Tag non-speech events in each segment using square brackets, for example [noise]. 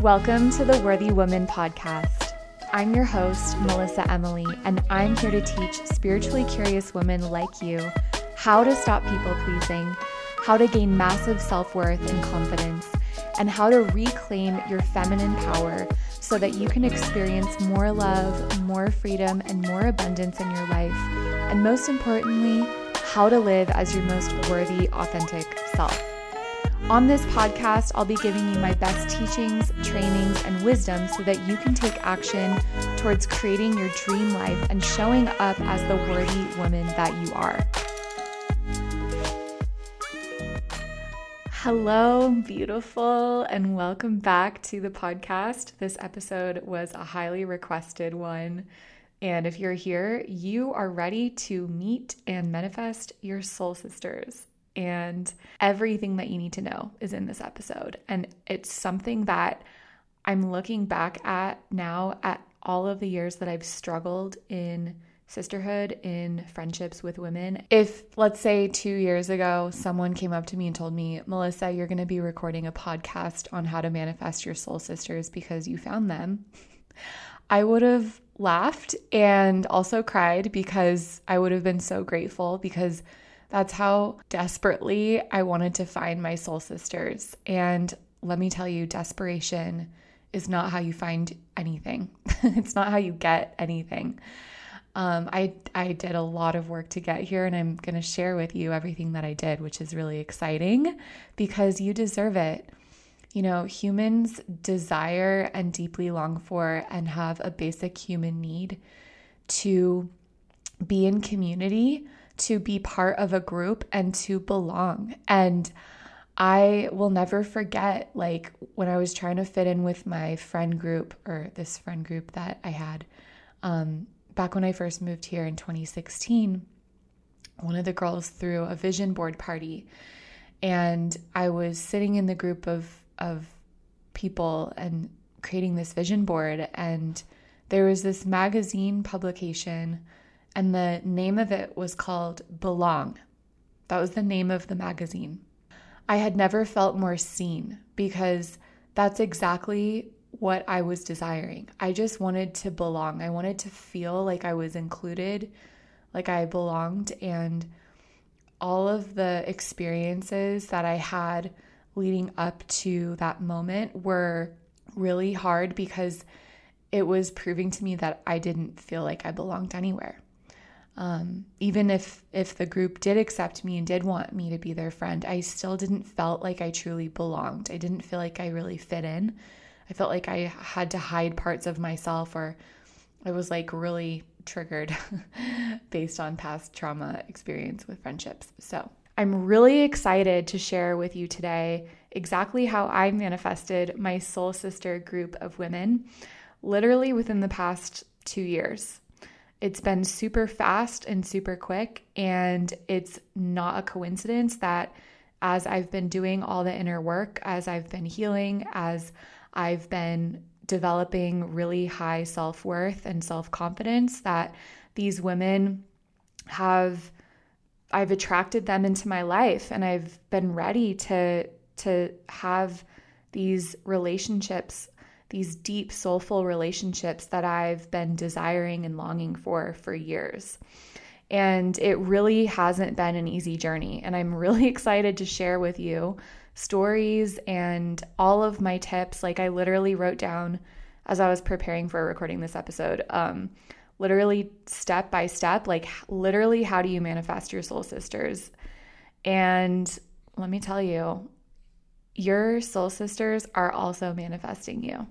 Welcome to the Worthy Woman podcast. I'm your host, Melissa Emily, and I'm here to teach spiritually curious women like you how to stop people pleasing, how to gain massive self worth and confidence, and how to reclaim your feminine power so that you can experience more love, more freedom, and more abundance in your life. And most importantly, how to live as your most worthy, authentic self. On this podcast, I'll be giving you my best teachings, trainings, and wisdom so that you can take action towards creating your dream life and showing up as the worthy woman that you are. Hello, beautiful, and welcome back to the podcast. This episode was a highly requested one. And if you're here, you are ready to meet and manifest your soul sisters and everything that you need to know is in this episode. And it's something that I'm looking back at now at all of the years that I've struggled in sisterhood, in friendships with women. If, let's say, two years ago, someone came up to me and told me, Melissa, you're going to be recording a podcast on how to manifest your soul sisters because you found them, I would have laughed and also cried because I would have been so grateful because that's how desperately I wanted to find my soul sisters. And let me tell you, desperation is not how you find anything, [laughs] it's not how you get anything. Um, I, I did a lot of work to get here, and I'm going to share with you everything that I did, which is really exciting because you deserve it. You know, humans desire and deeply long for and have a basic human need to be in community to be part of a group and to belong. And I will never forget, like, when I was trying to fit in with my friend group or this friend group that I had um, back when I first moved here in 2016. One of the girls threw a vision board party, and I was sitting in the group of, of people and creating this vision board. And there was this magazine publication and the name of it was called Belong. That was the name of the magazine. I had never felt more seen because that's exactly what I was desiring. I just wanted to belong. I wanted to feel like I was included, like I belonged. And all of the experiences that I had leading up to that moment were really hard because it was proving to me that I didn't feel like I belonged anywhere. Um, even if if the group did accept me and did want me to be their friend, I still didn't felt like I truly belonged. I didn't feel like I really fit in. I felt like I had to hide parts of myself, or I was like really triggered [laughs] based on past trauma experience with friendships. So I'm really excited to share with you today exactly how I manifested my soul sister group of women, literally within the past two years. It's been super fast and super quick. And it's not a coincidence that as I've been doing all the inner work, as I've been healing, as I've been developing really high self worth and self confidence, that these women have. I've attracted them into my life and I've been ready to to have these relationships these deep, soulful relationships that I've been desiring and longing for for years. And it really hasn't been an easy journey. And I'm really [laughs] excited to share with you stories and all of my tips. Like, I literally wrote down as I was preparing for recording this episode, um, literally step by step, like, literally, how do you manifest your soul sisters? And let me tell you, your soul sisters are also manifesting you.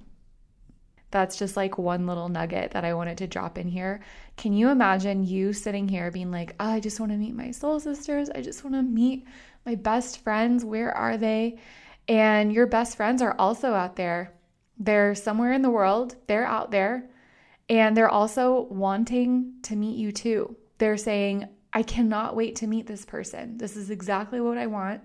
That's just like one little nugget that I wanted to drop in here. Can you imagine you sitting here being like, oh, I just want to meet my soul sisters. I just want to meet my best friends. Where are they? And your best friends are also out there. They're somewhere in the world, they're out there, and they're also wanting to meet you too. They're saying, I cannot wait to meet this person. This is exactly what I want.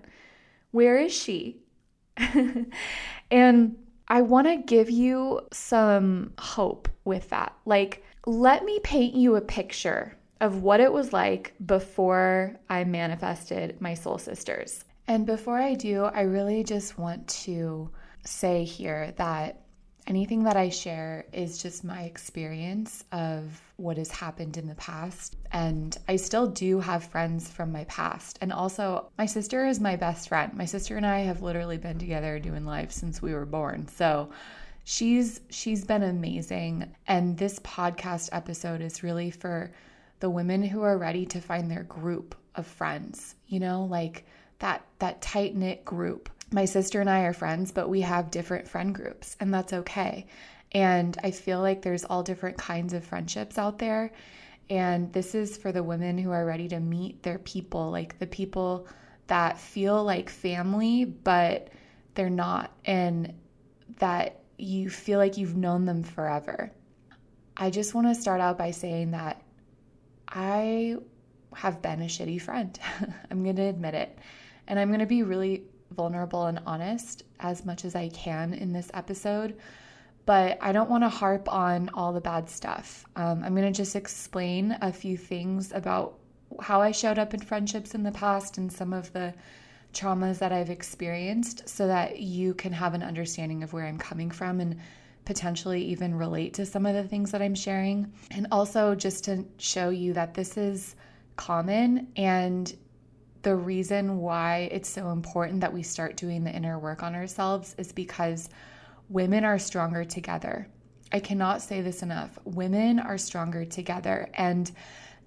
Where is she? [laughs] and I want to give you some hope with that. Like, let me paint you a picture of what it was like before I manifested my soul sisters. And before I do, I really just want to say here that anything that I share is just my experience of what has happened in the past. And I still do have friends from my past. And also, my sister is my best friend. My sister and I have literally been together doing life since we were born. So, she's she's been amazing and this podcast episode is really for the women who are ready to find their group of friends you know like that that tight knit group. My sister and I are friends but we have different friend groups and that's okay. And I feel like there's all different kinds of friendships out there. And this is for the women who are ready to meet their people like the people that feel like family but they're not and that you feel like you've known them forever. I just want to start out by saying that I have been a shitty friend. [laughs] I'm going to admit it. And I'm going to be really vulnerable and honest as much as I can in this episode. But I don't want to harp on all the bad stuff. Um, I'm going to just explain a few things about how I showed up in friendships in the past and some of the traumas that I've experienced so that you can have an understanding of where I'm coming from and potentially even relate to some of the things that I'm sharing. And also just to show you that this is common and the reason why it's so important that we start doing the inner work on ourselves is because women are stronger together. I cannot say this enough. Women are stronger together. And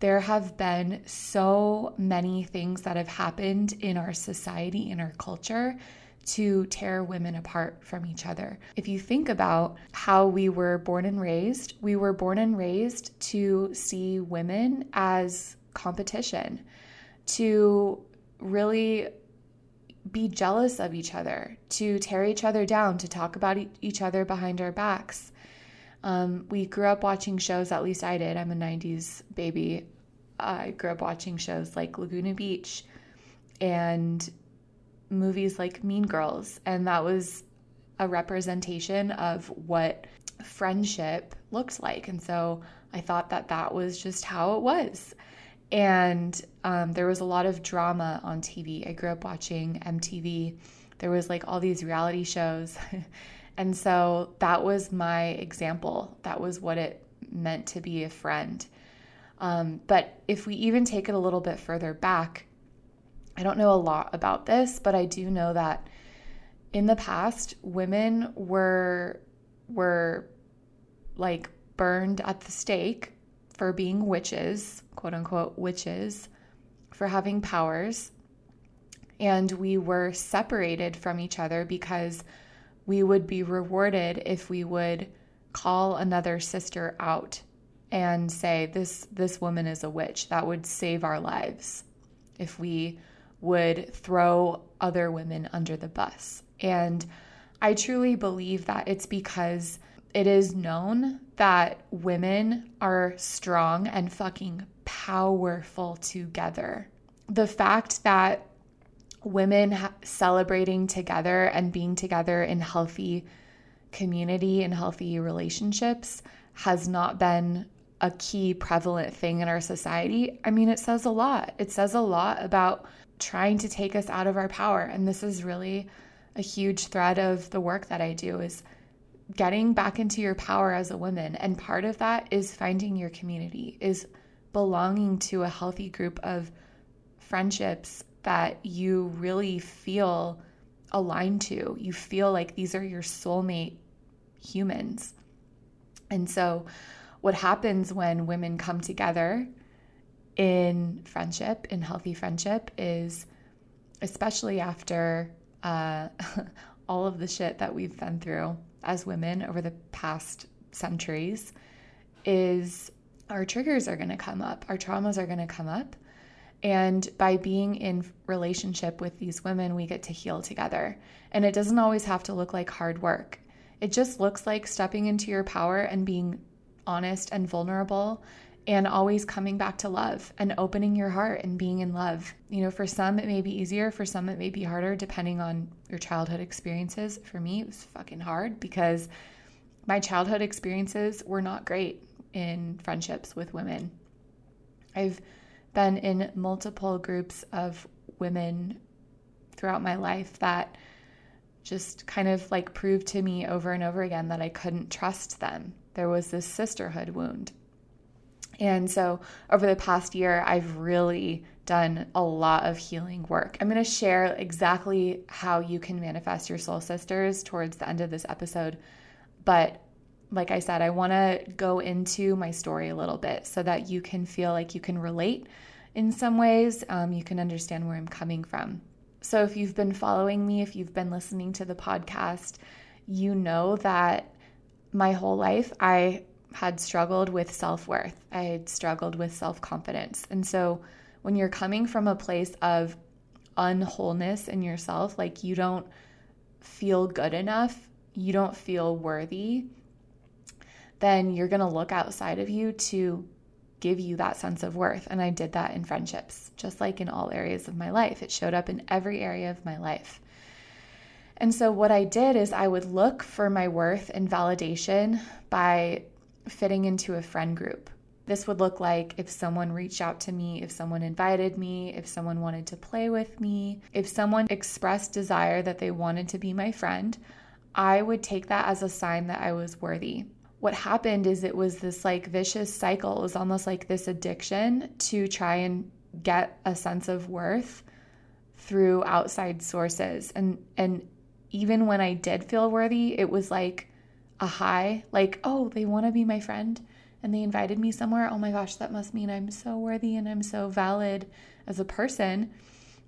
there have been so many things that have happened in our society, in our culture, to tear women apart from each other. If you think about how we were born and raised, we were born and raised to see women as competition, to really be jealous of each other, to tear each other down, to talk about each other behind our backs. Um, we grew up watching shows, at least I did. I'm a 90s baby. I grew up watching shows like Laguna Beach and movies like Mean Girls. And that was a representation of what friendship looks like. And so I thought that that was just how it was. And um, there was a lot of drama on TV. I grew up watching MTV. There was like all these reality shows. [laughs] and so that was my example. That was what it meant to be a friend. Um, but if we even take it a little bit further back, I don't know a lot about this, but I do know that in the past, women were were like burned at the stake for being witches, quote unquote witches, for having powers. And we were separated from each other because we would be rewarded if we would call another sister out and say this this woman is a witch that would save our lives if we would throw other women under the bus and i truly believe that it's because it is known that women are strong and fucking powerful together the fact that women celebrating together and being together in healthy community and healthy relationships has not been a key prevalent thing in our society, I mean, it says a lot. It says a lot about trying to take us out of our power. And this is really a huge thread of the work that I do is getting back into your power as a woman. And part of that is finding your community, is belonging to a healthy group of friendships that you really feel aligned to. You feel like these are your soulmate humans. And so what happens when women come together in friendship, in healthy friendship, is especially after uh, [laughs] all of the shit that we've been through as women over the past centuries, is our triggers are going to come up, our traumas are going to come up. And by being in relationship with these women, we get to heal together. And it doesn't always have to look like hard work. It just looks like stepping into your power and being honest and vulnerable and always coming back to love and opening your heart and being in love. You know, for some, it may be easier, for some, it may be harder, depending on your childhood experiences. For me, it was fucking hard because my childhood experiences were not great in friendships with women. I've been in multiple groups of women throughout my life that just kind of like proved to me over and over again that I couldn't trust them. There was this sisterhood wound and so over the past year, I've really done a lot of healing work. I'm going to share exactly how you can manifest your soul sisters towards the end of this episode. But like I said, I want to go into my story a little bit so that you can feel like you can relate in some ways. Um, you can understand where I'm coming from. So if you've been following me, if you've been listening to the podcast, you know that my whole life I had struggled with self worth. I had struggled with self confidence. And so when you're coming from a place of unwholeness in yourself, like you don't feel good enough, you don't feel worthy, then you're going to look outside of you to give you that sense of worth. And I did that in friendships, just like in all areas of my life. It showed up in every area of my life. And so, what I did is I would look for my worth and validation by fitting into a friend group. This would look like if someone reached out to me, if someone invited me, if someone wanted to play with me, if someone expressed desire that they wanted to be my friend, I would take that as a sign that I was worthy. What happened is it was this like vicious cycle. It was almost like this addiction to try and get a sense of worth through outside sources. And and even when I did feel worthy, it was like a high, like, oh, they want to be my friend and they invited me somewhere. Oh my gosh, that must mean I'm so worthy and I'm so valid as a person,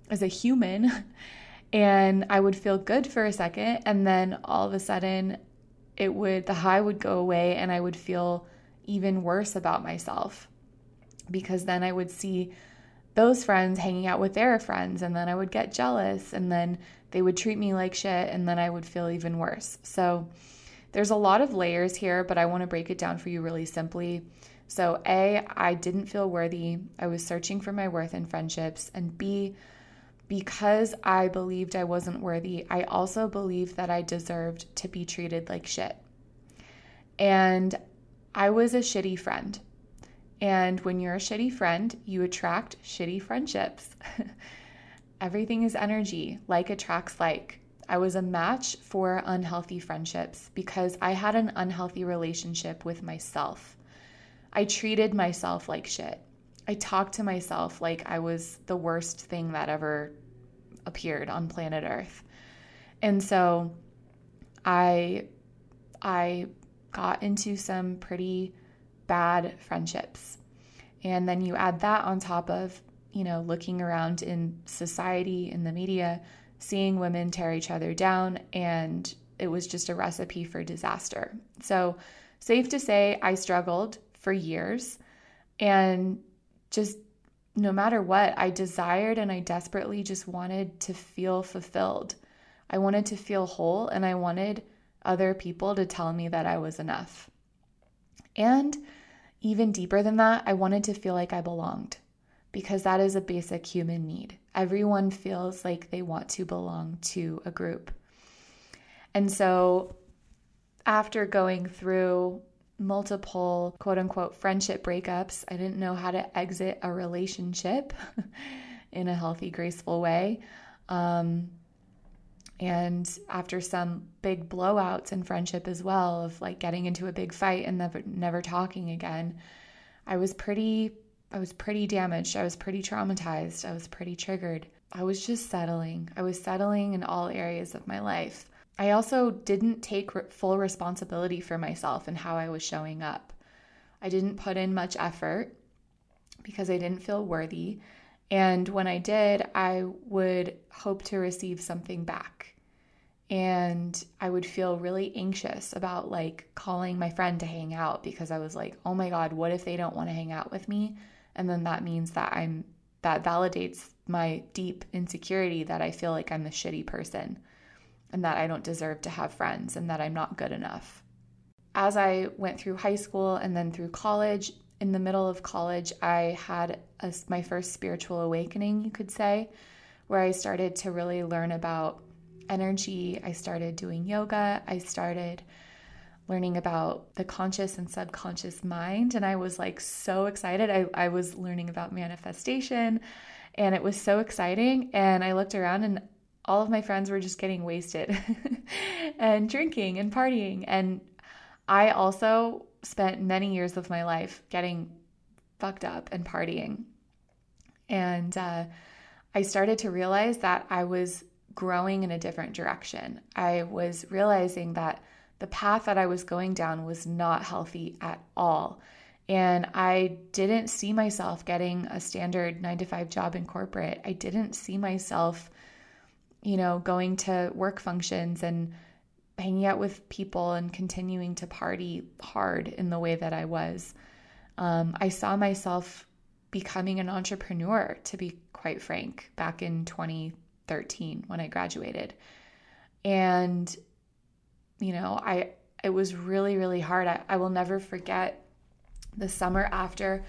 as a human. [laughs] and I would feel good for a second. And then all of a sudden, it would, the high would go away and I would feel even worse about myself because then I would see those friends hanging out with their friends and then I would get jealous and then they would treat me like shit and then I would feel even worse. So, there's a lot of layers here, but I want to break it down for you really simply. So, A, I didn't feel worthy. I was searching for my worth in friendships. And B, because I believed I wasn't worthy, I also believed that I deserved to be treated like shit. And I was a shitty friend. And when you're a shitty friend, you attract shitty friendships. [laughs] Everything is energy, like attracts like. I was a match for unhealthy friendships because I had an unhealthy relationship with myself. I treated myself like shit. I talked to myself like I was the worst thing that ever appeared on planet Earth. And so I I got into some pretty bad friendships. And then you add that on top of, you know, looking around in society, in the media, seeing women tear each other down, and it was just a recipe for disaster. So, safe to say, I struggled for years, and just no matter what, I desired and I desperately just wanted to feel fulfilled. I wanted to feel whole, and I wanted other people to tell me that I was enough. And even deeper than that, I wanted to feel like I belonged because that is a basic human need. Everyone feels like they want to belong to a group. And so, after going through multiple quote unquote friendship breakups, I didn't know how to exit a relationship [laughs] in a healthy, graceful way. Um, and after some big blowouts in friendship as well, of like getting into a big fight and never, never talking again, I was pretty I was pretty damaged. I was pretty traumatized. I was pretty triggered. I was just settling. I was settling in all areas of my life. I also didn't take full responsibility for myself and how I was showing up. I didn't put in much effort because I didn't feel worthy. And when I did, I would hope to receive something back. And I would feel really anxious about like calling my friend to hang out because I was like, oh my God, what if they don't want to hang out with me? And then that means that I'm that validates my deep insecurity that I feel like I'm a shitty person and that I don't deserve to have friends and that I'm not good enough. As I went through high school and then through college, in the middle of college, I had a, my first spiritual awakening, you could say, where I started to really learn about energy. I started doing yoga. I started learning about the conscious and subconscious mind. And I was like so excited. I, I was learning about manifestation and it was so exciting. And I looked around and all of my friends were just getting wasted [laughs] and drinking and partying. And I also spent many years of my life getting fucked up and partying. And uh, I started to realize that I was growing in a different direction. I was realizing that the path that I was going down was not healthy at all. And I didn't see myself getting a standard nine to five job in corporate. I didn't see myself, you know, going to work functions and hanging out with people and continuing to party hard in the way that I was. Um, I saw myself becoming an entrepreneur, to be quite frank, back in 2013 when I graduated. And, you know, I, it was really, really hard. I, I will never forget the summer after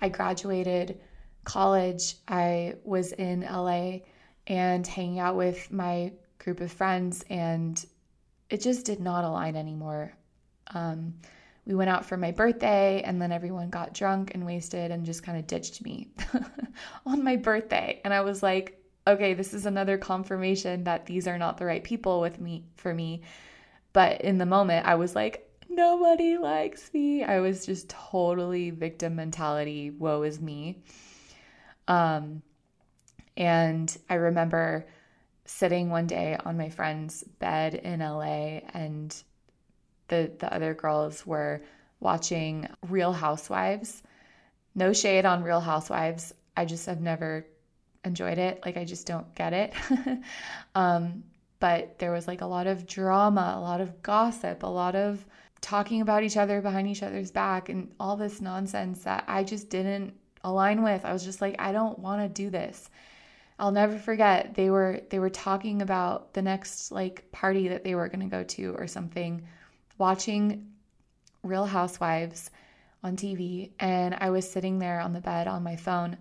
I graduated college. I was in LA and hanging out with my group of friends, and it just did not align anymore. Um, we went out for my birthday and then everyone got drunk and wasted and just kind of ditched me [laughs] on my birthday. And I was like, okay, this is another confirmation that these are not the right people with me for me. But in the moment, I was like, nobody likes me. I was just totally victim mentality, woe is me. Um and I remember sitting one day on my friend's bed in LA and the the other girls were watching Real Housewives. No shade on Real Housewives. I just have never enjoyed it. Like I just don't get it. [laughs] um, but there was like a lot of drama, a lot of gossip, a lot of talking about each other behind each other's back and all this nonsense that I just didn't align with. I was just like I don't want to do this. I'll never forget they were they were talking about the next like party that they were going to go to or something watching Real Housewives on TV, and I was sitting there on the bed on my phone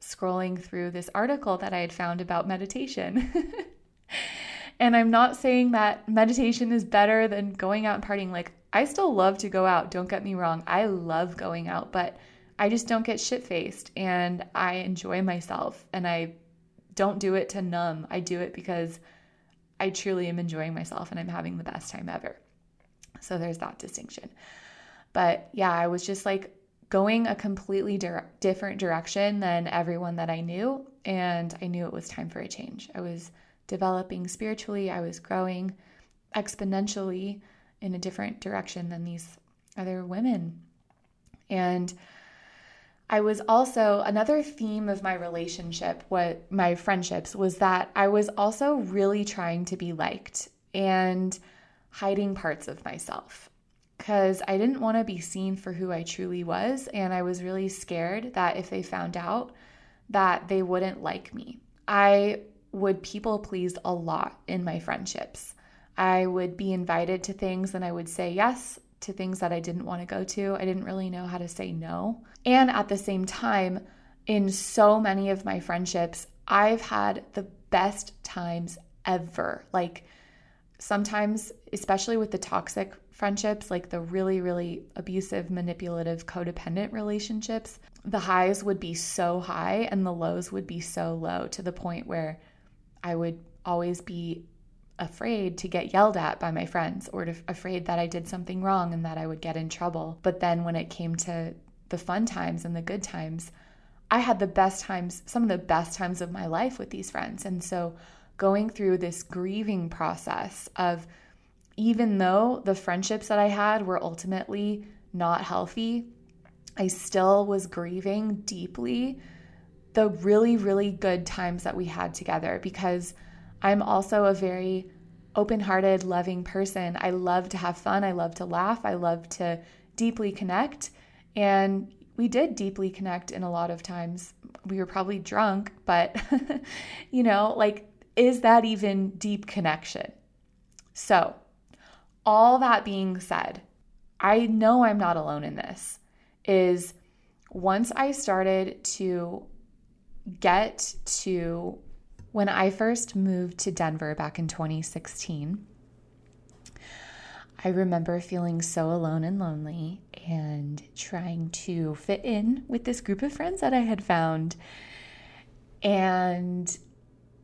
scrolling through this article that I had found about meditation. [laughs] and I'm not saying that meditation is better than going out and partying. Like, I still love to go out, don't get me wrong. I love going out, but I just don't get shit faced and I enjoy myself and I don't do it to numb. I do it because I truly am enjoying myself and I'm having the best time ever. So there's that distinction. But yeah, I was just like going a completely di- different direction than everyone that I knew. And I knew it was time for a change. I was developing spiritually, I was growing exponentially in a different direction than these other women. And I was also another theme of my relationship, what my friendships was that I was also really trying to be liked. And hiding parts of myself because I didn't want to be seen for who I truly was. And I was really scared that if they found out, that they wouldn't like me. I would people please a lot in my friendships. I would be invited to things and I would say yes to things that I didn't want to go to. I didn't really know how to say no. And at the same time, in so many of my friendships, I've had the best times ever. Like, sometimes, especially with the toxic friendships, like the really, really abusive, manipulative, codependent relationships, the highs would be so high and the lows would be so low to the point where I would always be afraid to get yelled at by my friends or to, afraid that I did something wrong and that I would get in trouble. But then when it came to the fun times and the good times, I had the best times, some of the best times of my life with these friends. And so going through this grieving process of even though the friendships that I had were ultimately not healthy, I still was grieving deeply the really, really good times that we had together because I'm also a very open hearted, loving person. I love to have fun. I love to laugh. I love to deeply connect. And we did deeply connect in a lot of times. We were probably drunk, but, [laughs] you know, like is that even deep connection? So, all that being said, I know I'm not alone in this. Is once I started to get to when I first moved to Denver back in 2016, I remember feeling so alone and lonely and trying to fit in with this group of friends that I had found. And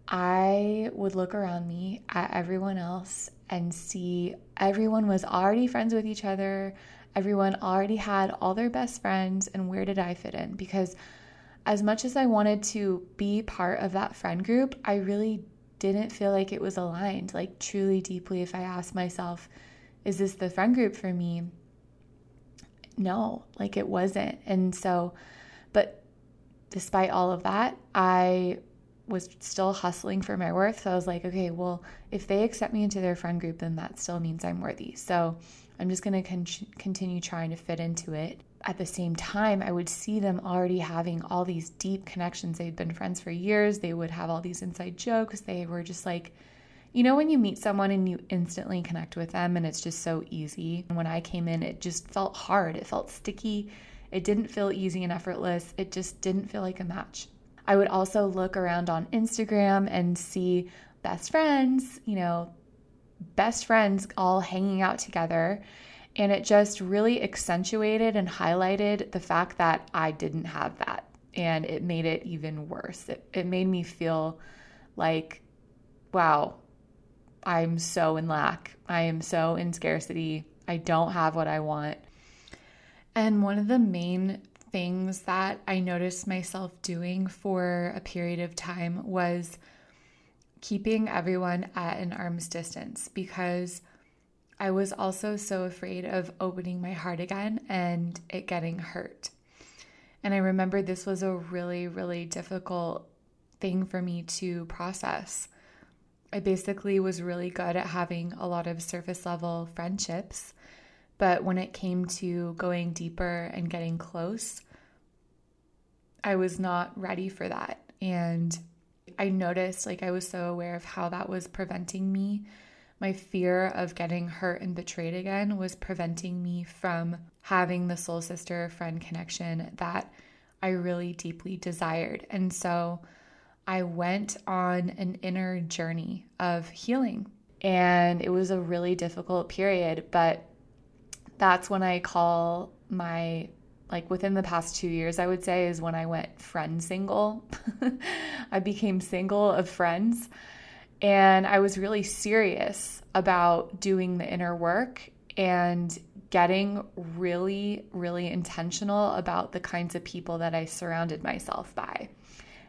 I would look around me at everyone else and see everyone was already friends with each other. Everyone already had all their best friends. And where did I fit in? Because as much as I wanted to be part of that friend group, I really didn't feel like it was aligned. Like, truly, deeply, if I asked myself, is this the friend group for me? No, like it wasn't. And so, but despite all of that, I was still hustling for my worth. So I was like, okay, well, if they accept me into their friend group, then that still means I'm worthy. So I'm just going to con- continue trying to fit into it at the same time, I would see them already having all these deep connections. They'd been friends for years. They would have all these inside jokes. They were just like, you know, when you meet someone and you instantly connect with them and it's just so easy. When I came in, it just felt hard. It felt sticky. It didn't feel easy and effortless. It just didn't feel like a match. I would also look around on Instagram and see best friends, you know, best friends all hanging out together and it just really accentuated and highlighted the fact that I didn't have that. And it made it even worse. It, it made me feel like, wow, I'm so in lack. I am so in scarcity. I don't have what I want. And one of the main things that I noticed myself doing for a period of time was keeping everyone at an arm's distance because I was also so afraid of opening my heart again and it getting hurt. And I remember this was a really, really difficult thing for me to process. I basically was really good at having a lot of surface level friendships, but when it came to going deeper and getting close, I was not ready for that. And I noticed, like, I was so aware of how that was preventing me my fear of getting hurt and betrayed again was preventing me from having the soul sister friend connection that I really deeply desired. And so I went on an inner journey of healing. And it was a really difficult period, but that's when I call my like within the past two years, I would say, is when I went friend single. [laughs] I became single of friends. And I was really serious about doing the inner work and getting really, really intentional about the kinds of people that I surrounded myself by.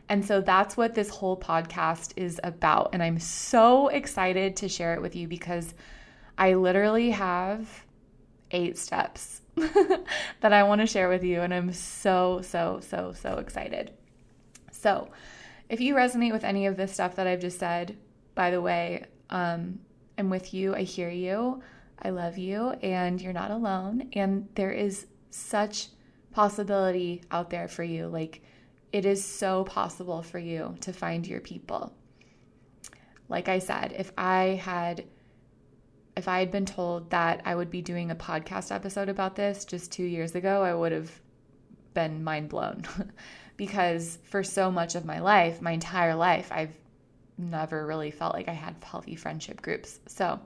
And so that's what this whole podcast is about. And I'm so excited to share it with you because I literally have eight steps [laughs] that I want to share with you. And I'm so, so, so, so excited. So if you resonate with any of this stuff that I've just said, by the way, um, I'm with you. I hear you. I love you. And you're not alone. And there is such possibility out there for you. Like, it is so possible for you to find your people. Like I said, if I had if I had been told that I would be doing a podcast episode about this just 2 years ago, I would have been mind blown. [laughs] because for so much of my life, my entire life, I've never really felt like I had healthy friendship groups. So,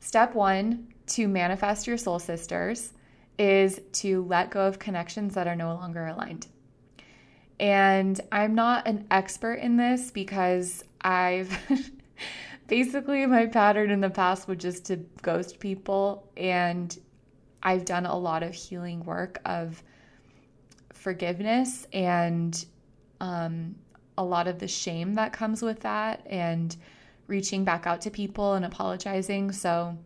step one to manifest your soul sisters is to let go of connections that are no longer aligned. And I'm not an expert in this because I've [laughs] basically my pattern in the past was just to ghost people and I've done a lot of healing work of forgiveness and um, a lot of the shame that comes with that and reaching back out to people and apologizing. So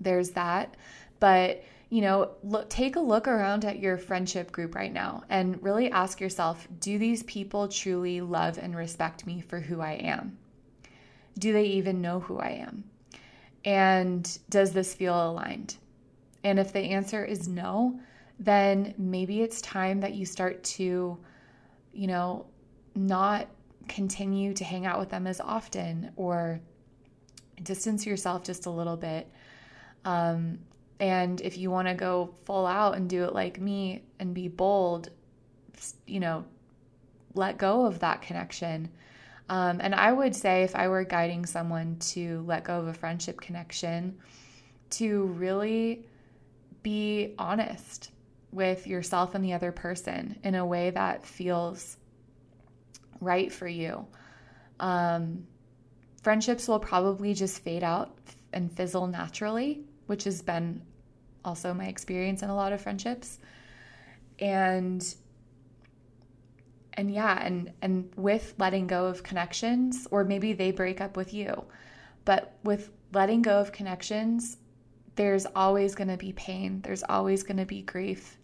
there's that. But, you know, look take a look around at your friendship group right now and really ask yourself, do these people truly love and respect me for who I am? Do they even know who I am? And does this feel aligned? And if the answer is no, then maybe it's time that you start to, you know, not continue to hang out with them as often or distance yourself just a little bit. Um, And if you want to go full out and do it like me and be bold, you know, let go of that connection. Um, and I would say, if I were guiding someone to let go of a friendship connection, to really be honest with yourself and the other person in a way that feels right for you. Um, friendships will probably just fade out and fizzle naturally, which has been also my experience in a lot of friendships. And and yeah, and and with letting go of connections or maybe they break up with you. But with letting go of connections, there's always going to be pain. There's always going to be grief.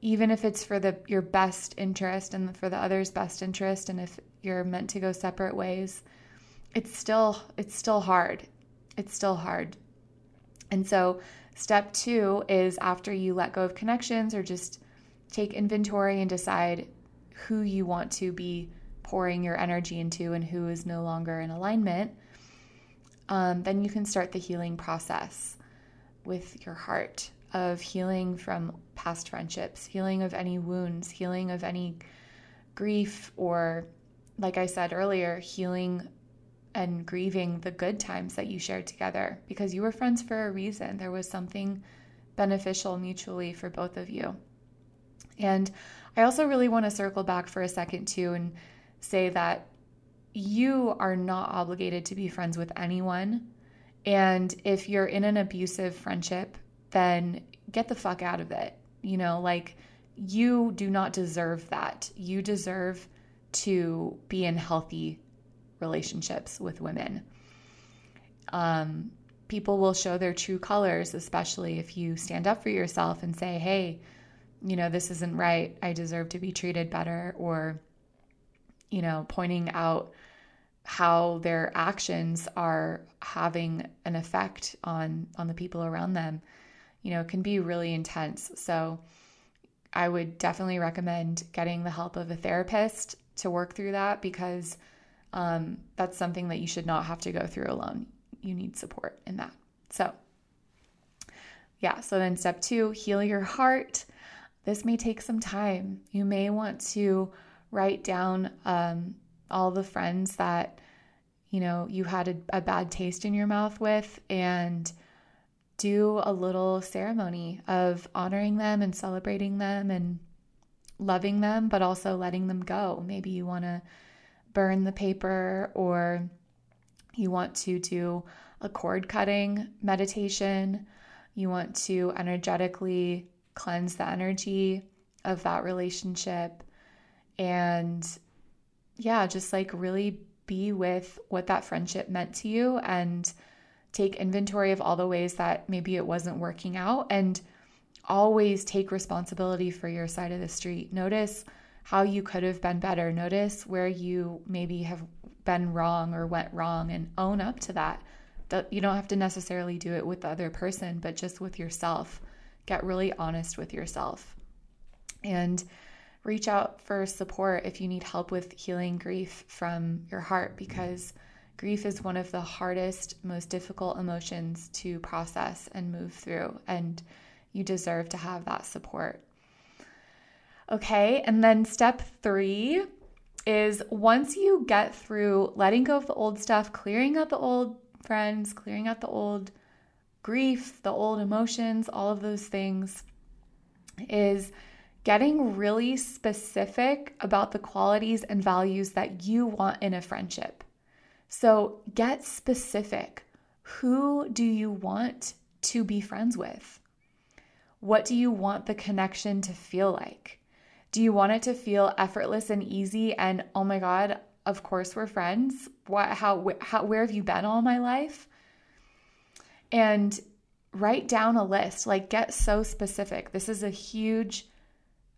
Even if it's for the your best interest and for the other's best interest and if you're meant to go separate ways, it's still it's still hard. It's still hard. And so step 2 is after you let go of connections or just take inventory and decide who you want to be pouring your energy into and who is no longer in alignment, um, then you can start the healing process with your heart of healing from past friendships, healing of any wounds, healing of any grief, or, like I said earlier, healing and grieving the good times that you shared together because you were friends for a reason. There was something beneficial mutually for both of you. And I also really want to circle back for a second too and say that you are not obligated to be friends with anyone and if you're in an abusive friendship, then get the fuck out of it. You know, like you do not deserve that. You deserve to be in healthy relationships with women. Um, people will show their true colors, especially if you stand up for yourself and say, hey, you know, this isn't right. I deserve to be treated better. Or, you know, pointing out how their actions are having an effect on on the people around them you know can be really intense. So i would definitely recommend getting the help of a therapist to work through that because um, that's something that you should not have to go through alone. You need support in that. So yeah so then step two heal your heart. This may take some time. You may want to write down um, all the friends that you know you had a, a bad taste in your mouth with and do a little ceremony of honoring them and celebrating them and loving them but also letting them go. Maybe you want to burn the paper or you want to do a cord cutting meditation. You want to energetically cleanse the energy of that relationship. And yeah, just like really be with what that friendship meant to you and take inventory of all the ways that maybe it wasn't working out and always take responsibility for your side of the street. Notice how you could have been better. Notice where you maybe have been wrong or went wrong and own up to that. You don't have to necessarily do it with the other person, but just with yourself. Get really honest with yourself. And reach out for support if you need help with healing grief from your heart because grief is one of the hardest, most difficult emotions to process and move through, and you deserve to have that support. Okay, and then step three is once you get through letting go of the old stuff, clearing out the old friends, clearing out the old grief, the old emotions, all of those things, is getting really specific about the qualities and values that you want in a friendship. So get specific. Who do you want to be friends with? What do you want the connection to feel like? Do you want it to feel effortless and easy and oh my god, of course we're friends? What how how where have you been all my life? And write down a list, like get so specific. This is a huge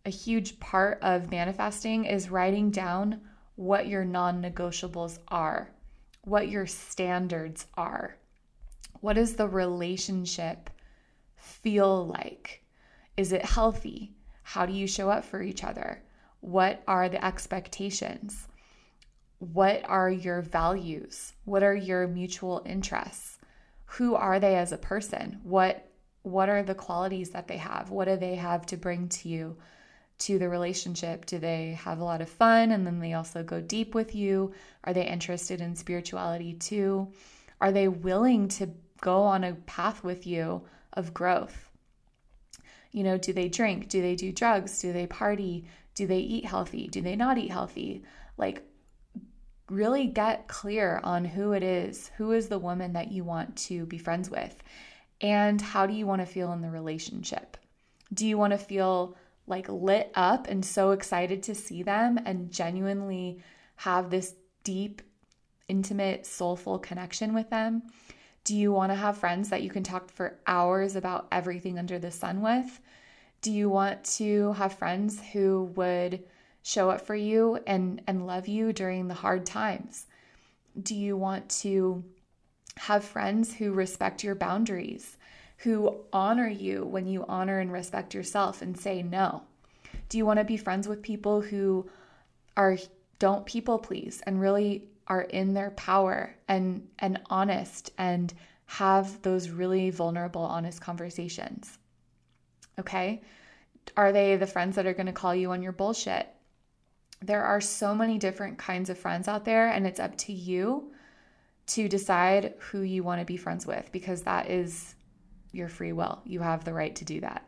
a huge part of manifesting is writing down what your non negotiables are, what your standards are. What does the relationship feel like? Is it healthy? How do you show up for each other? What are the expectations? What are your values? What are your mutual interests? Who are they as a person? What what are the qualities that they have? What do they have to bring to you, to the relationship? Do they have a lot of fun and then they also go deep with you? Are they interested in spirituality too? Are they willing to go on a path with you of growth? You know, do they drink? Do they do drugs? Do they party? Do they eat healthy? Do they not eat healthy? Like, really get clear on who it is. Who is the woman that you want to be friends with? And how do you want to feel in the relationship? Do you want to feel like lit up and so excited to see them and genuinely have this deep, intimate, soulful connection with them? Do you want to have friends that you can talk for hours about everything under the sun with? Do you want to have friends who would show up for you and and love you during the hard times? Do you want to have friends who respect your boundaries, who honor you when you honor and respect yourself and say no? Do you want to be friends with people who are don't people please and really are in their power and and honest and have those really vulnerable honest conversations? Okay? Are they the friends that are going to call you on your bullshit? There are so many different kinds of friends out there, and it's up to you to decide who you want to be friends with because that is your free will. You have the right to do that.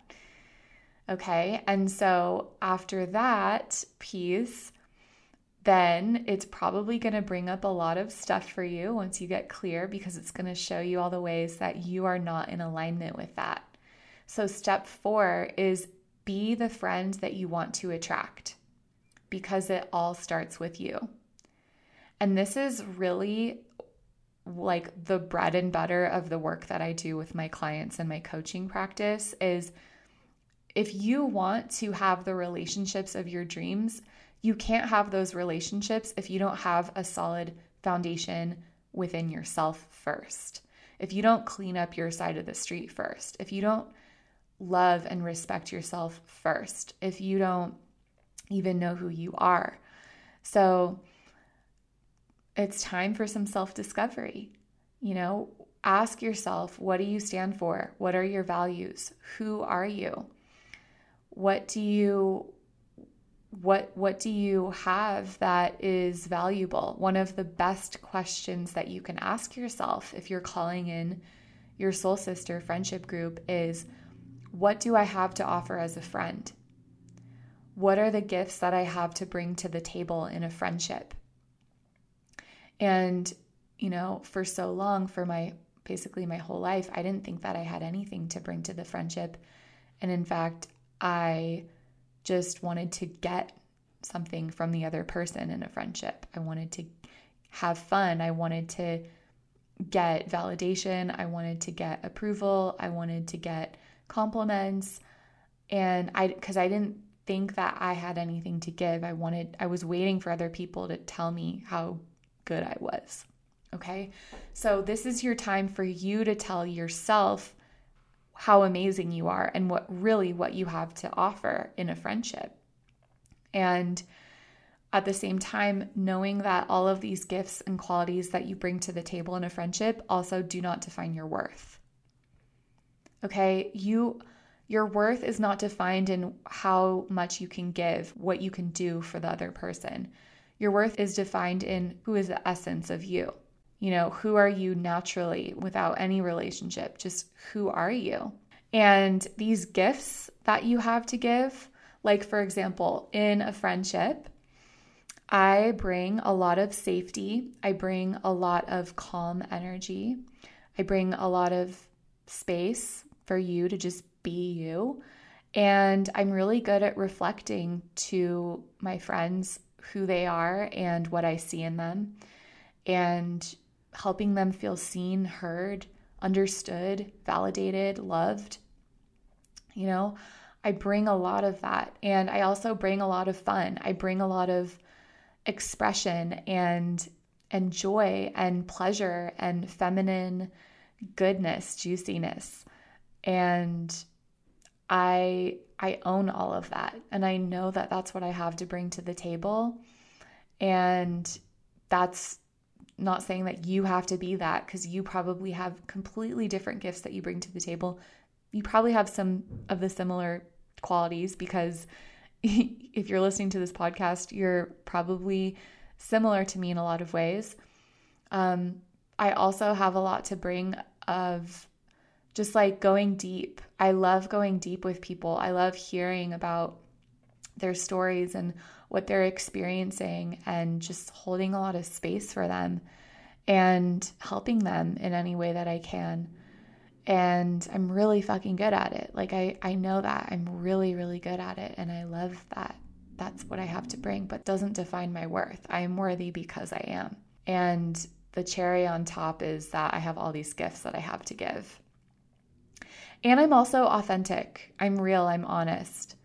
Okay. And so after that piece, then it's probably going to bring up a lot of stuff for you once you get clear because it's going to show you all the ways that you are not in alignment with that. So, step four is be the friend that you want to attract because it all starts with you. And this is really like the bread and butter of the work that I do with my clients and my coaching practice is if you want to have the relationships of your dreams, you can't have those relationships if you don't have a solid foundation within yourself first. If you don't clean up your side of the street first, if you don't love and respect yourself first, if you don't even know who you are. So it's time for some self discovery. You know, ask yourself what do you stand for? What are your values? Who are you? What do you what what do you have that is valuable? One of the best questions that you can ask yourself if you're calling in your soul sister friendship group is what do I have to offer as a friend? What are the gifts that I have to bring to the table in a friendship? And, you know, for so long, for my basically my whole life, I didn't think that I had anything to bring to the friendship. And in fact, I just wanted to get something from the other person in a friendship. I wanted to have fun. I wanted to get validation. I wanted to get approval. I wanted to get compliments. And I, because I didn't think that I had anything to give, I wanted, I was waiting for other people to tell me how good I was. Okay. So this is your time for you to tell yourself how amazing you are and what really what you have to offer in a friendship. And at the same time, knowing that all of these gifts and qualities that you bring to the table in a friendship also do not define your worth. Okay? You your worth is not defined in how much you can give, what you can do for the other person. Your worth is defined in who is the essence of you. You know, who are you naturally without any relationship? Just who are you? And these gifts that you have to give, like for example, in a friendship, I bring a lot of safety. I bring a lot of calm energy. I bring a lot of space for you to just be you. And I'm really good at reflecting to my friends who they are and what I see in them and helping them feel seen, heard, understood, validated, loved. You know, I bring a lot of that. And I also bring a lot of fun. I bring a lot of expression and and joy and pleasure and feminine goodness, juiciness. And I I own all of that and I know that that's what I have to bring to the table. And that's not saying that you have to be that because you probably have completely different gifts that you bring to the table you probably have some of the similar qualities because [laughs] if you're listening to this podcast, you're probably similar to me in a lot of ways. Um, I also have a lot to bring of just like going deep. I love going deep with people. I love hearing about their stories and what they're experiencing and just holding a lot of space for them and helping them in any way that I can. And I'm really fucking good at it. Like I I know that. I'm really really good at it and I love that. That's what I have to bring, but doesn't define my worth. I am worthy because I am. And the cherry on top is that I have all these gifts that I have to give. And I'm also authentic. I'm real, I'm honest.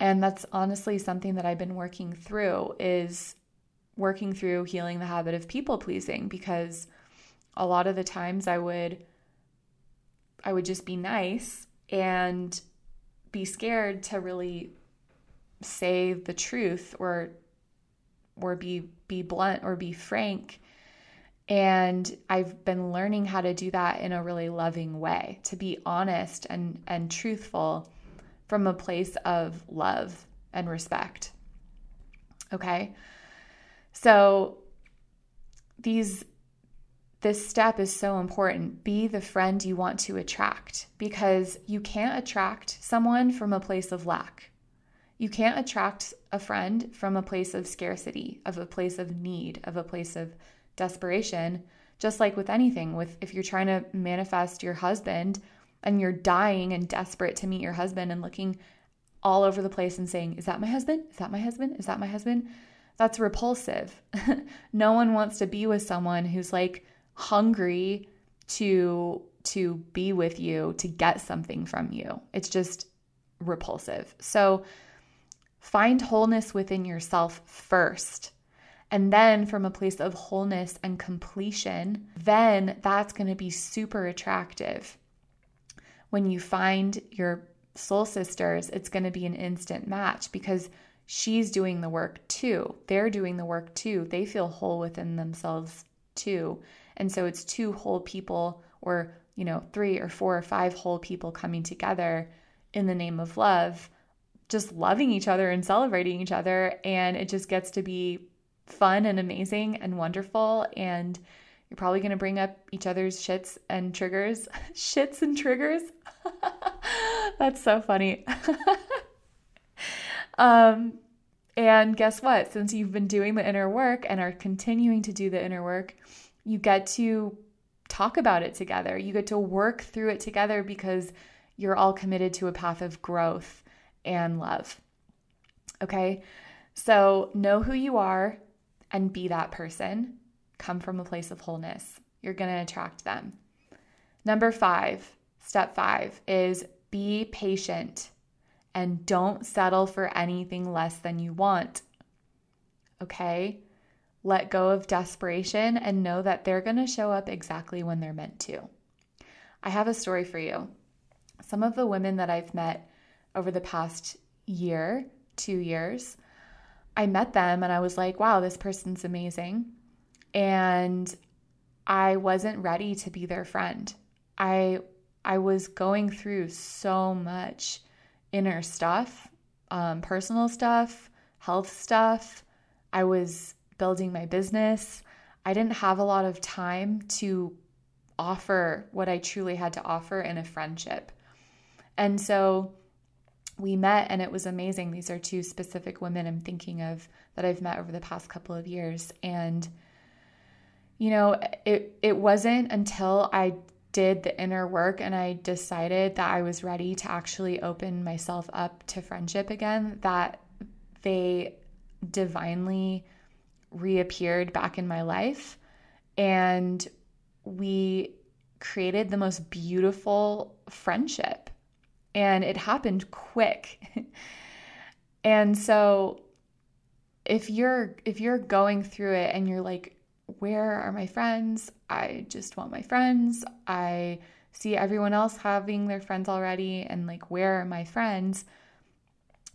And that's honestly something that I've been working through is working through healing the habit of people pleasing because a lot of the times I would I would just be nice and be scared to really say the truth or or be be blunt or be frank and I've been learning how to do that in a really loving way, to be honest and, and truthful from a place of love and respect. Okay. So these this step is so important. Be the friend you want to attract because you can't attract someone from a place of lack. You can't attract a friend from a place of scarcity, of a place of need, of a place of desperation just like with anything with if you're trying to manifest your husband and you're dying and desperate to meet your husband and looking all over the place and saying is that my husband? Is that my husband? Is that my husband? That's repulsive. [laughs] No one wants to be with someone who's like hungry to to be with you to get something from you. It's just repulsive. So find wholeness within yourself first and then from a place of wholeness and completion, then that's going to be super attractive. When you find your soul sisters, it's going to be an instant match because she's doing the work too. They're doing the work too. They feel whole within themselves too. And so it's two whole people or, you know, three or four or five whole people coming together in the name of love, just loving each other and celebrating each other. And it just gets to be fun and amazing and wonderful. And you're probably going to bring up each other's shits and triggers. [laughs] shits and triggers. [laughs] That's so funny. [laughs] um, and guess what? Since you've been doing the inner work and are continuing to do the inner work, you get to talk about it together. You get to work through it together because you're all committed to a path of growth and love. Okay? So know who you are, and be that person. Come from a place of wholeness. You're going to attract them. Number five, step five is be patient and don't settle for anything less than you want. Okay? Let go of desperation and know that they're going to show up exactly when they're meant to. I have a story for you. Some of the women that I've met over the past year, two years, I met them and I was like, wow, this person's amazing. And I wasn't ready to be their friend. I I was going through so much inner stuff, um, personal stuff, health stuff. I was building my business. I didn't have a lot of time to offer what I truly had to offer in a friendship. And so we met and it was amazing. These are two specific women I'm thinking of that I've met over the past couple of years. And, you know, it, it wasn't until I did the inner work and I decided that I was ready to actually open myself up to friendship again that they divinely reappeared back in my life. And we created the most beautiful friendship and it happened quick. [laughs] and so if you're if you're going through it and you're like where are my friends? I just want my friends. I see everyone else having their friends already and like where are my friends?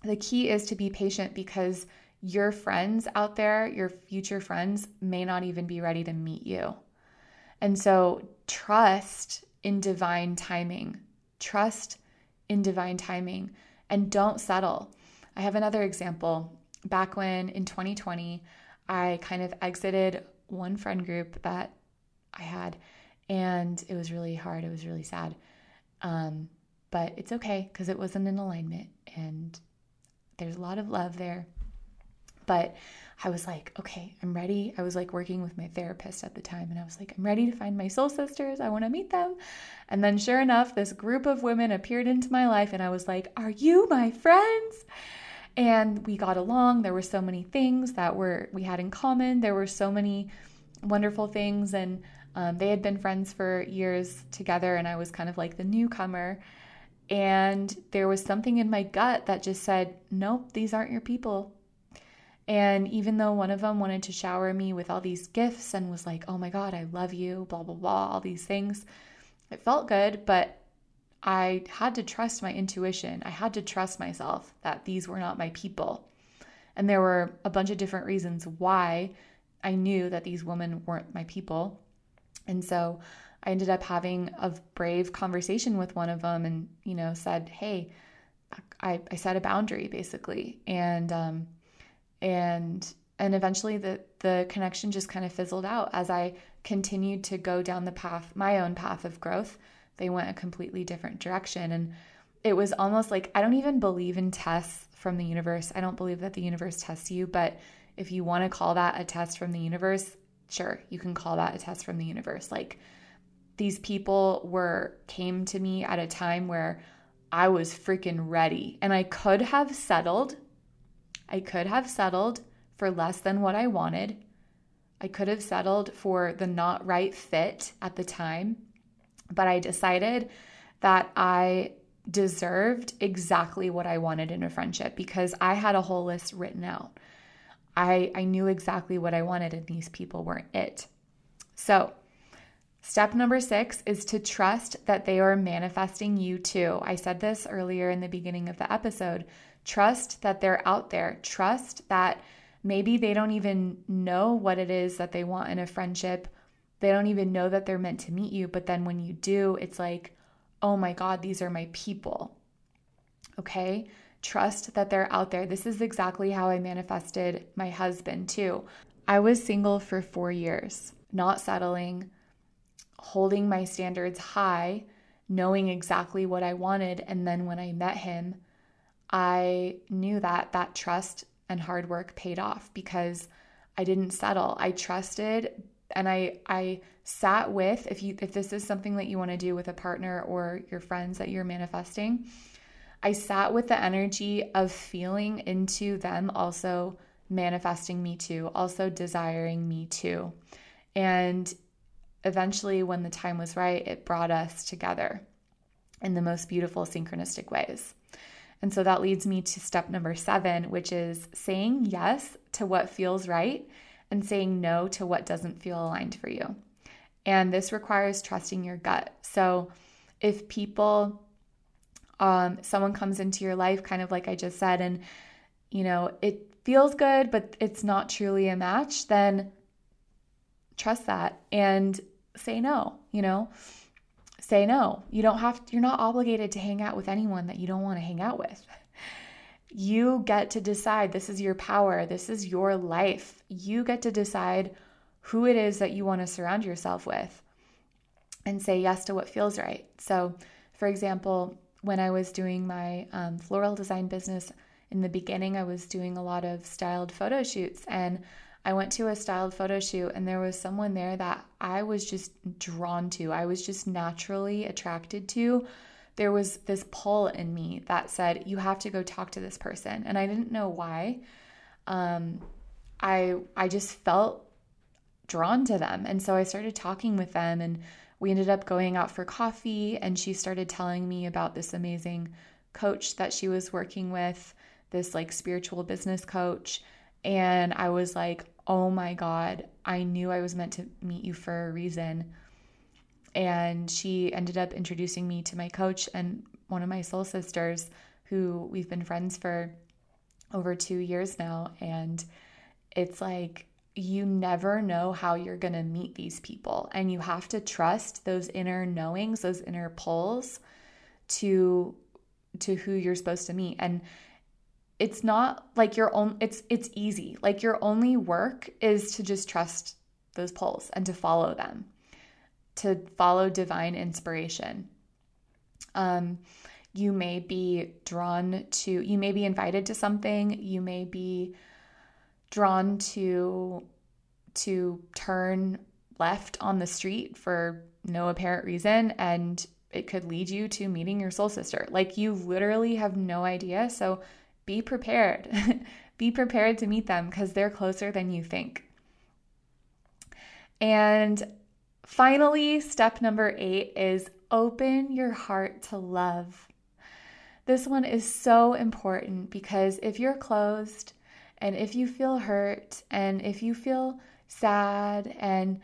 The key is to be patient because your friends out there, your future friends may not even be ready to meet you. And so trust in divine timing trust in divine timing and don't settle. I have another example. Back when in 2020, I kind of exited one friend group that I had, and it was really hard. It was really sad. Um, but it's okay because it wasn't in alignment, and there's a lot of love there. But I was like, okay, I'm ready. I was like working with my therapist at the time, and I was like, I'm ready to find my soul sisters. I want to meet them. And then, sure enough, this group of women appeared into my life, and I was like, Are you my friends? And we got along. There were so many things that were we had in common. There were so many wonderful things, and um, they had been friends for years together, and I was kind of like the newcomer. And there was something in my gut that just said, Nope, these aren't your people and even though one of them wanted to shower me with all these gifts and was like, oh my God, I love you, blah, blah, blah, all these things, it felt good, but I had to trust my intuition. I had to trust myself that these were not my people. And there were a bunch of different reasons why I knew that these women weren't my people. And so I ended up having a brave conversation with one of them and, you know, said, hey, I, I set a boundary basically. And, um, and and eventually the the connection just kind of fizzled out as I continued to go down the path my own path of growth. They went a completely different direction and it was almost like I don't even believe in tests from the universe. I don't believe that the universe tests you but if you want to call that a test from the universe sure you can call that a test from the universe. Like these people were came to me at a time where I was freaking ready and I could have settled I could have settled for less than what I wanted. I could have settled for the not right fit at the time, but I decided that I deserved exactly what I wanted in a friendship because I had a whole list written out. I, I knew exactly what I wanted, and these people weren't it. So, step number six is to trust that they are manifesting you too. I said this earlier in the beginning of the episode. Trust that they're out there. Trust that maybe they don't even know what it is that they want in a friendship. They don't even know that they're meant to meet you. But then when you do, it's like, oh my God, these are my people. Okay? Trust that they're out there. This is exactly how I manifested my husband, too. I was single for four years, not settling, holding my standards high, knowing exactly what I wanted. And then when I met him, I knew that that trust and hard work paid off because I didn't settle. I trusted and I I sat with if you if this is something that you want to do with a partner or your friends that you're manifesting, I sat with the energy of feeling into them also manifesting me too, also desiring me too. And eventually when the time was right, it brought us together in the most beautiful synchronistic ways. And so that leads me to step number seven, which is saying yes to what feels right and saying no to what doesn't feel aligned for you. And this requires trusting your gut. So if people, um, someone comes into your life, kind of like I just said, and you know, it feels good, but it's not truly a match, then trust that and say no, you know say no. You don't have you're not obligated to hang out with anyone that you don't want to hang out with. You get to decide this is your power, this is your life. You get to decide who it is that you want to surround yourself with and say yes to what feels right. So, for example, when I was doing my um, floral design business in the beginning, I was doing a lot of styled photo shoots and I went to a styled photo shoot and there was someone there that I was just drawn to. I was just naturally attracted to. There was this pull in me that said, You have to go talk to this person. And I didn't know why. Um, I I just felt drawn to them. And so I started talking with them and we ended up going out for coffee and she started telling me about this amazing coach that she was working with, this like spiritual business coach. And I was like, oh my God, I knew I was meant to meet you for a reason. And she ended up introducing me to my coach and one of my soul sisters, who we've been friends for over two years now. And it's like, you never know how you're going to meet these people. And you have to trust those inner knowings, those inner pulls to to who you're supposed to meet and it's not like your own it's it's easy like your only work is to just trust those pulls and to follow them to follow divine inspiration um you may be drawn to you may be invited to something you may be drawn to to turn left on the street for no apparent reason and it could lead you to meeting your soul sister. Like you literally have no idea. So be prepared. [laughs] be prepared to meet them because they're closer than you think. And finally, step number eight is open your heart to love. This one is so important because if you're closed and if you feel hurt and if you feel sad and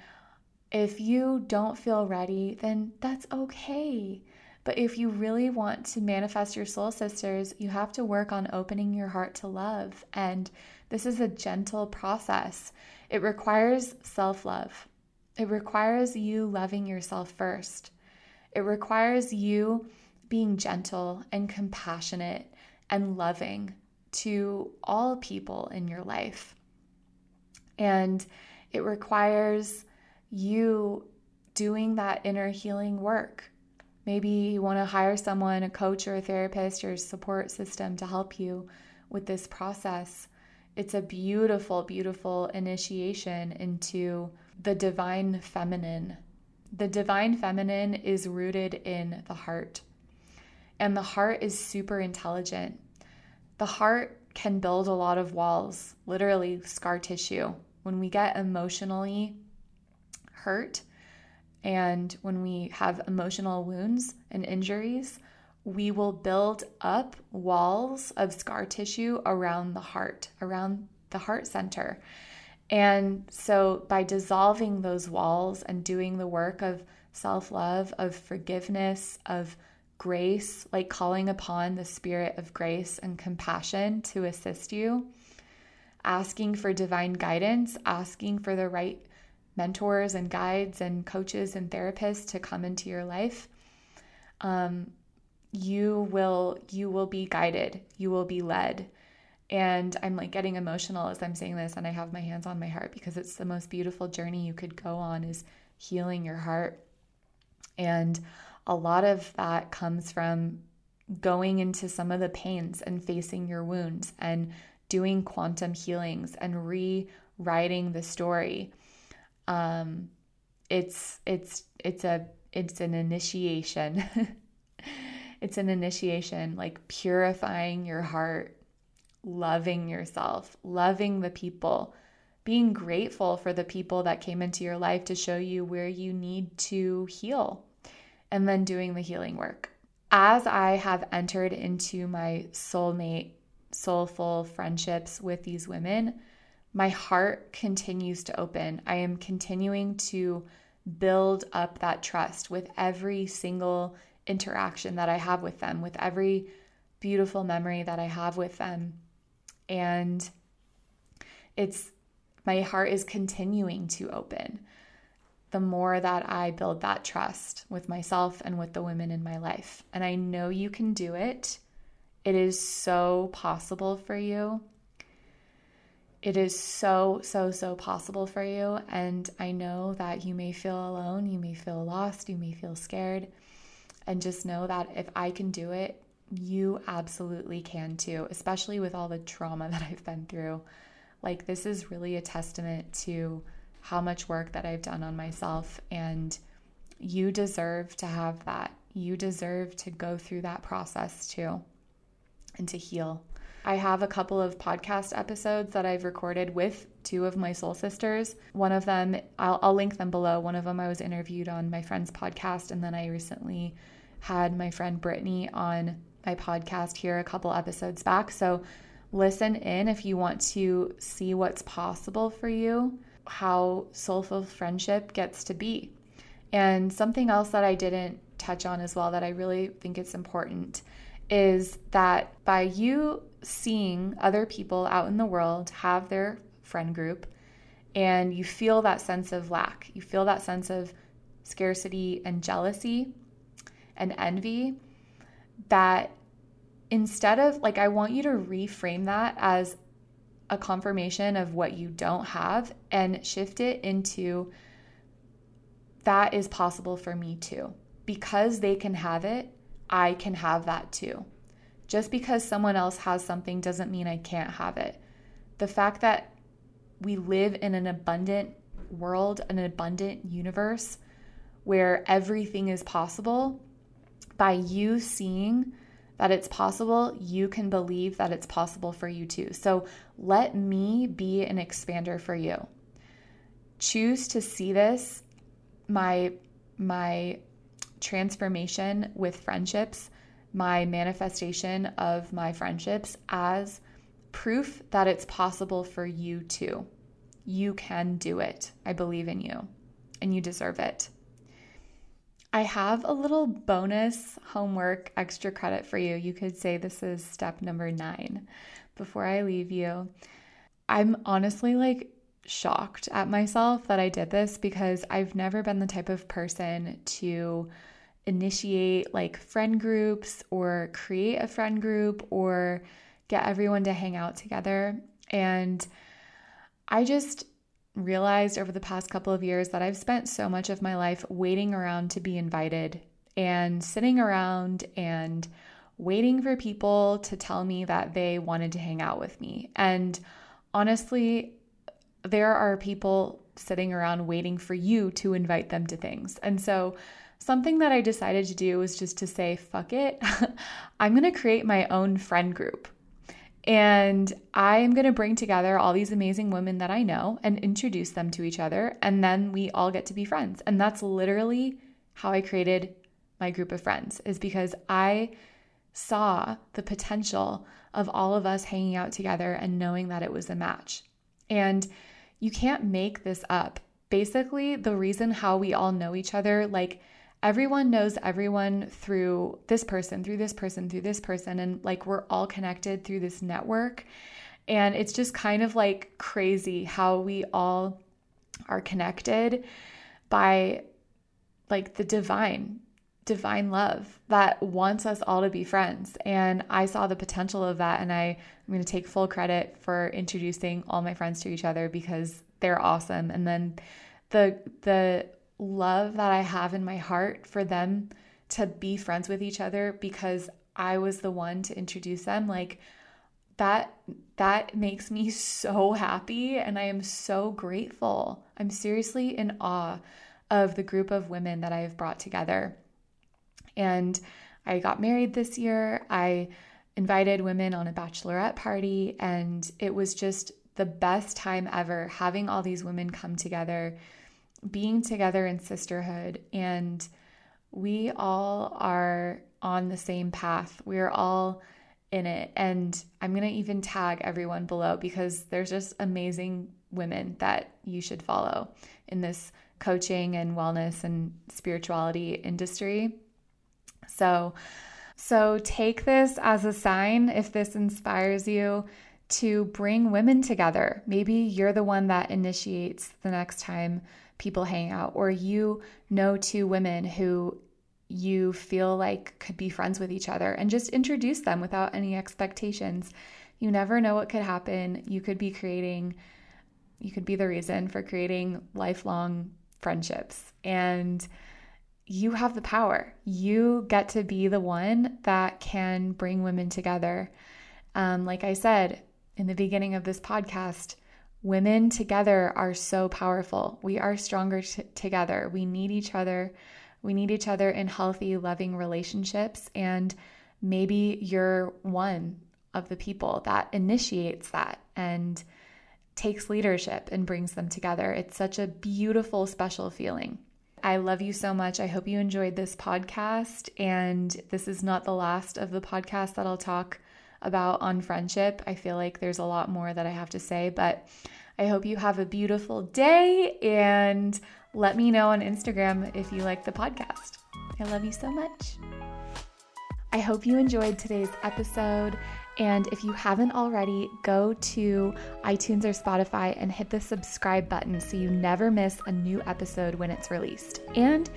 if you don't feel ready, then that's okay. But if you really want to manifest your soul sisters, you have to work on opening your heart to love. And this is a gentle process. It requires self love, it requires you loving yourself first. It requires you being gentle and compassionate and loving to all people in your life. And it requires you doing that inner healing work. Maybe you want to hire someone, a coach or a therapist or a support system to help you with this process. It's a beautiful, beautiful initiation into the divine feminine. The divine feminine is rooted in the heart, and the heart is super intelligent. The heart can build a lot of walls, literally scar tissue. When we get emotionally hurt and when we have emotional wounds and injuries, we will build up walls of scar tissue around the heart, around the heart center. And so, by dissolving those walls and doing the work of self love, of forgiveness, of grace, like calling upon the spirit of grace and compassion to assist you, asking for divine guidance, asking for the right mentors and guides and coaches and therapists to come into your life, um, you will you will be guided. You will be led. And I'm like getting emotional as I'm saying this, and I have my hands on my heart because it's the most beautiful journey you could go on is healing your heart. And a lot of that comes from going into some of the pains and facing your wounds and doing quantum healings and rewriting the story um, it's it's it's a it's an initiation. [laughs] it's an initiation, like purifying your heart, loving yourself, loving the people, being grateful for the people that came into your life to show you where you need to heal, and then doing the healing work. As I have entered into my soulmate, soulful friendships with these women, my heart continues to open. I am continuing to build up that trust with every single interaction that I have with them, with every beautiful memory that I have with them. And it's my heart is continuing to open the more that I build that trust with myself and with the women in my life. And I know you can do it. It is so possible for you. It is so, so, so possible for you. And I know that you may feel alone, you may feel lost, you may feel scared. And just know that if I can do it, you absolutely can too, especially with all the trauma [laughs] that I've been through. Like, this is really a testament to how much work that I've done on myself. And you deserve to have that. You deserve to go through that process too and to heal. I have a couple of podcast episodes that I've recorded with two of my soul sisters. One of them, I'll, I'll, link them below. One of them I was interviewed on my friend's podcast, and then I recently had my friend Brittany on my podcast here a couple episodes back. So listen in if you want to see what's possible for you, how soulful friendship gets to be. And something else that I didn't touch on as well that I really think it's important is that by you seeing other people out in the world have their friend group and you feel that sense of lack, you feel that sense of scarcity and jealousy and envy, that instead of like, I want you to reframe that as a confirmation of what you don't have and shift it into that is possible for me too. Because they can have it, I can have that too. Just because someone else has something doesn't mean I can't have it. The fact that we live in an abundant world, an abundant universe where everything is possible, by you seeing that it's possible, you can believe that it's possible for you too. So let me be an expander for you. Choose to see this, my my transformation with friendships, my manifestation of my friendships as proof that it's possible for you too. You can do it. I believe in you and you deserve it. I have a little bonus homework extra credit for you. You could say this is step number nine before I leave you. I'm honestly like shocked at myself that I did this because I've never been the type of person to initiate like friend groups or create a friend group or get everyone to hang out together. And I just realized over the past couple of years that I've spent so much of my life waiting around to be invited and sitting around and waiting for people to tell me that they wanted to hang out with me. And honestly, there are people sitting around waiting for you to invite them to things. And so, something that I decided to do was just to say, fuck it, [laughs] I'm gonna create my own friend group. And I am going to bring together all these amazing women that I know and introduce them to each other. And then we all get to be friends. And that's literally how I created my group of friends, is because I saw the potential of all of us hanging out together and knowing that it was a match. And you can't make this up. Basically, the reason how we all know each other, like, everyone knows everyone through this person, through this person, through this person. And like we're all connected through this network. And it's just kind of like crazy how we all are connected by like the divine, divine love that wants us all to be friends. And I saw the potential of that. And I, I'm going to take full credit for introducing all my friends to each other because they're awesome. And then the, the, love that I have in my heart for them to be friends with each other because I was the one to introduce them like that that makes me [laughs] so happy and I am so grateful. I'm seriously in awe of the group of women that I have brought together. And I got married this year. I invited women on a bachelorette party and it was just the best time ever having all these women come together being together in sisterhood and we all are on the same path. We're all in it. And I'm going to even tag everyone below because there's just amazing women that you should follow in this coaching and wellness and spirituality industry. So, so take this as a sign if this inspires you to bring women together. Maybe you're the one that initiates the next time people hang out, or you know two women who you feel like could be friends with each other and just introduce them without any expectations. You never know what could happen. You could be creating, you could be the reason for creating lifelong friendships. And you have the power. You get to be the one that can bring women together. Um, like I said in the beginning of this podcast, Women together are so powerful. We are stronger t- together. We need each other. We need each other in healthy, loving relationships. And maybe you're one of the people that initiates that and takes leadership and brings them together. It's such a beautiful, special feeling. I love you so much. I hope you enjoyed this podcast. And this is not the last of the podcast that I'll talk about on friendship. I feel like there's a lot more that I have to say, but I hope you have a beautiful day and let me know on Instagram if you like the podcast. I love you so much. I hope you enjoyed today's episode And if you haven't already, go to iTunes or Spotify and hit the subscribe button so you never miss a new episode when it's released. And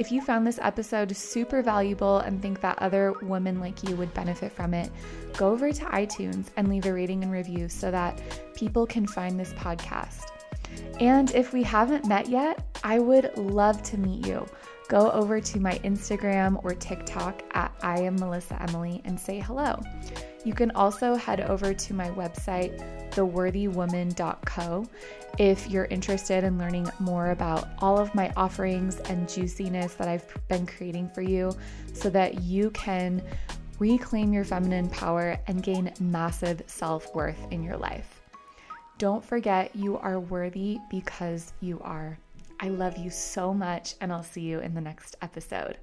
if you found this episode super valuable and think that other women like you would benefit from it, go over to iTunes and leave a rating and review so that people can find this podcast. And if we haven't met yet, I would love to meet you go over to my Instagram or TikTok at I am Melissa Emily and say hello. You can also head over to my website, theworthywoman.co, if you're interested in learning more about all of my offerings and juiciness that I've been creating for you so that you can reclaim your feminine power and gain massive self worth in your life. Don't forget, you are worthy because you are. I love you so much, and I'll see you in the next episode.